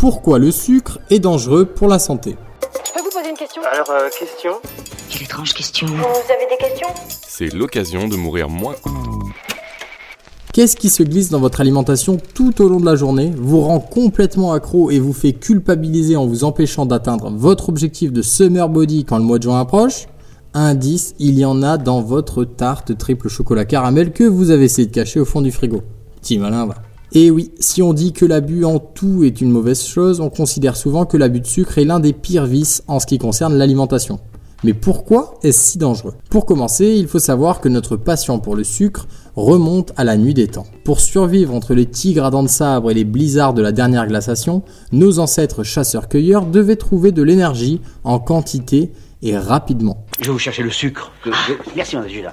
Pourquoi le sucre est dangereux pour la santé Je peux vous poser une question? Alors, euh, question? Quelle étrange question. Vous avez des questions? C'est l'occasion de mourir moins. Qu'est-ce qui se glisse dans votre alimentation tout au long de la journée, vous rend complètement accro et vous fait culpabiliser en vous empêchant d'atteindre votre objectif de summer body quand le mois de juin approche? Indice, il y en a dans votre tarte triple chocolat caramel que vous avez essayé de cacher au fond du frigo. Petit malin va. Et oui, si on dit que l'abus en tout est une mauvaise chose, on considère souvent que l'abus de sucre est l'un des pires vices en ce qui concerne l'alimentation. Mais pourquoi est-ce si dangereux? Pour commencer, il faut savoir que notre passion pour le sucre remonte à la nuit des temps. Pour survivre entre les tigres à dents de sabre et les blizzards de la dernière glaciation, nos ancêtres chasseurs-cueilleurs devaient trouver de l'énergie en quantité et rapidement. Je vais vous chercher le sucre. Merci, mon Judas.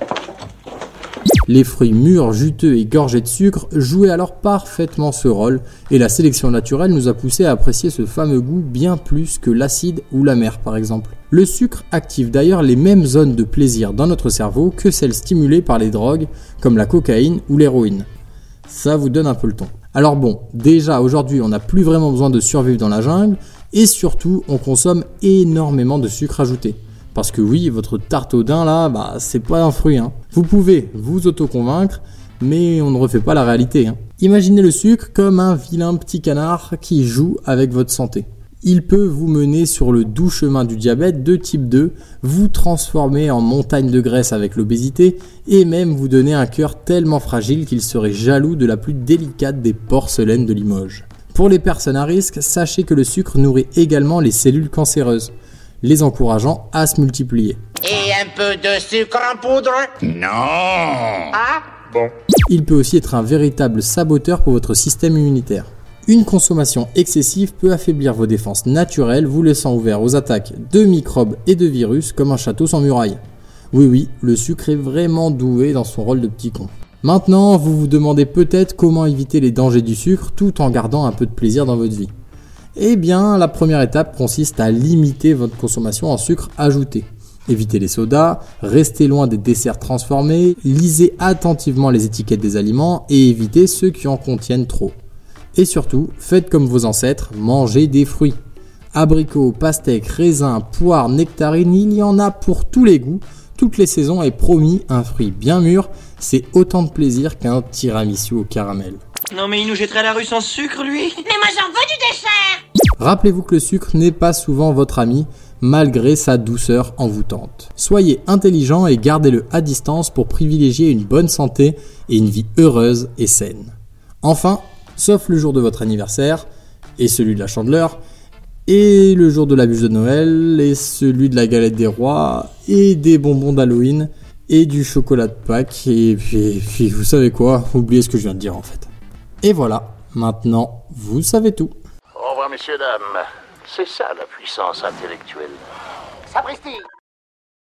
Les fruits mûrs, juteux et gorgés de sucre jouaient alors parfaitement ce rôle, et la sélection naturelle nous a poussé à apprécier ce fameux goût bien plus que l'acide ou la mer par exemple. Le sucre active d'ailleurs les mêmes zones de plaisir dans notre cerveau que celles stimulées par les drogues comme la cocaïne ou l'héroïne. Ça vous donne un peu le ton. Alors bon, déjà aujourd'hui on n'a plus vraiment besoin de survivre dans la jungle, et surtout on consomme énormément de sucre ajouté. Parce que oui, votre tarte au daim là, bah c'est pas un fruit. Hein. Vous pouvez vous autoconvaincre, mais on ne refait pas la réalité. Hein. Imaginez le sucre comme un vilain petit canard qui joue avec votre santé. Il peut vous mener sur le doux chemin du diabète de type 2, vous transformer en montagne de graisse avec l'obésité et même vous donner un cœur tellement fragile qu'il serait jaloux de la plus délicate des porcelaines de Limoges. Pour les personnes à risque, sachez que le sucre nourrit également les cellules cancéreuses les encourageant à se multiplier. Et un peu de sucre en poudre Non Ah Il peut aussi être un véritable saboteur pour votre système immunitaire. Une consommation excessive peut affaiblir vos défenses naturelles, vous laissant ouvert aux attaques de microbes et de virus comme un château sans muraille. Oui oui, le sucre est vraiment doué dans son rôle de petit con. Maintenant, vous vous demandez peut-être comment éviter les dangers du sucre tout en gardant un peu de plaisir dans votre vie. Eh bien, la première étape consiste à limiter votre consommation en sucre ajouté. Évitez les sodas, restez loin des desserts transformés, lisez attentivement les étiquettes des aliments et évitez ceux qui en contiennent trop. Et surtout, faites comme vos ancêtres, mangez des fruits. Abricots, pastèques, raisins, poires, nectarines, il y en a pour tous les goûts, toutes les saisons et promis, un fruit bien mûr, c'est autant de plaisir qu'un tiramisu au caramel. Non, mais il nous jetterait à la rue sans sucre, lui Mais moi j'en veux du dessert Rappelez-vous que le sucre n'est pas souvent votre ami, malgré sa douceur envoûtante. Soyez intelligent et gardez-le à distance pour privilégier une bonne santé et une vie heureuse et saine. Enfin, sauf le jour de votre anniversaire, et celui de la chandeleur, et le jour de la bûche de Noël, et celui de la galette des rois, et des bonbons d'Halloween, et du chocolat de Pâques, et puis, vous savez quoi, oubliez ce que je viens de dire en fait. Et voilà, maintenant vous savez tout. Au revoir, messieurs, dames. C'est ça la puissance intellectuelle. Sapristi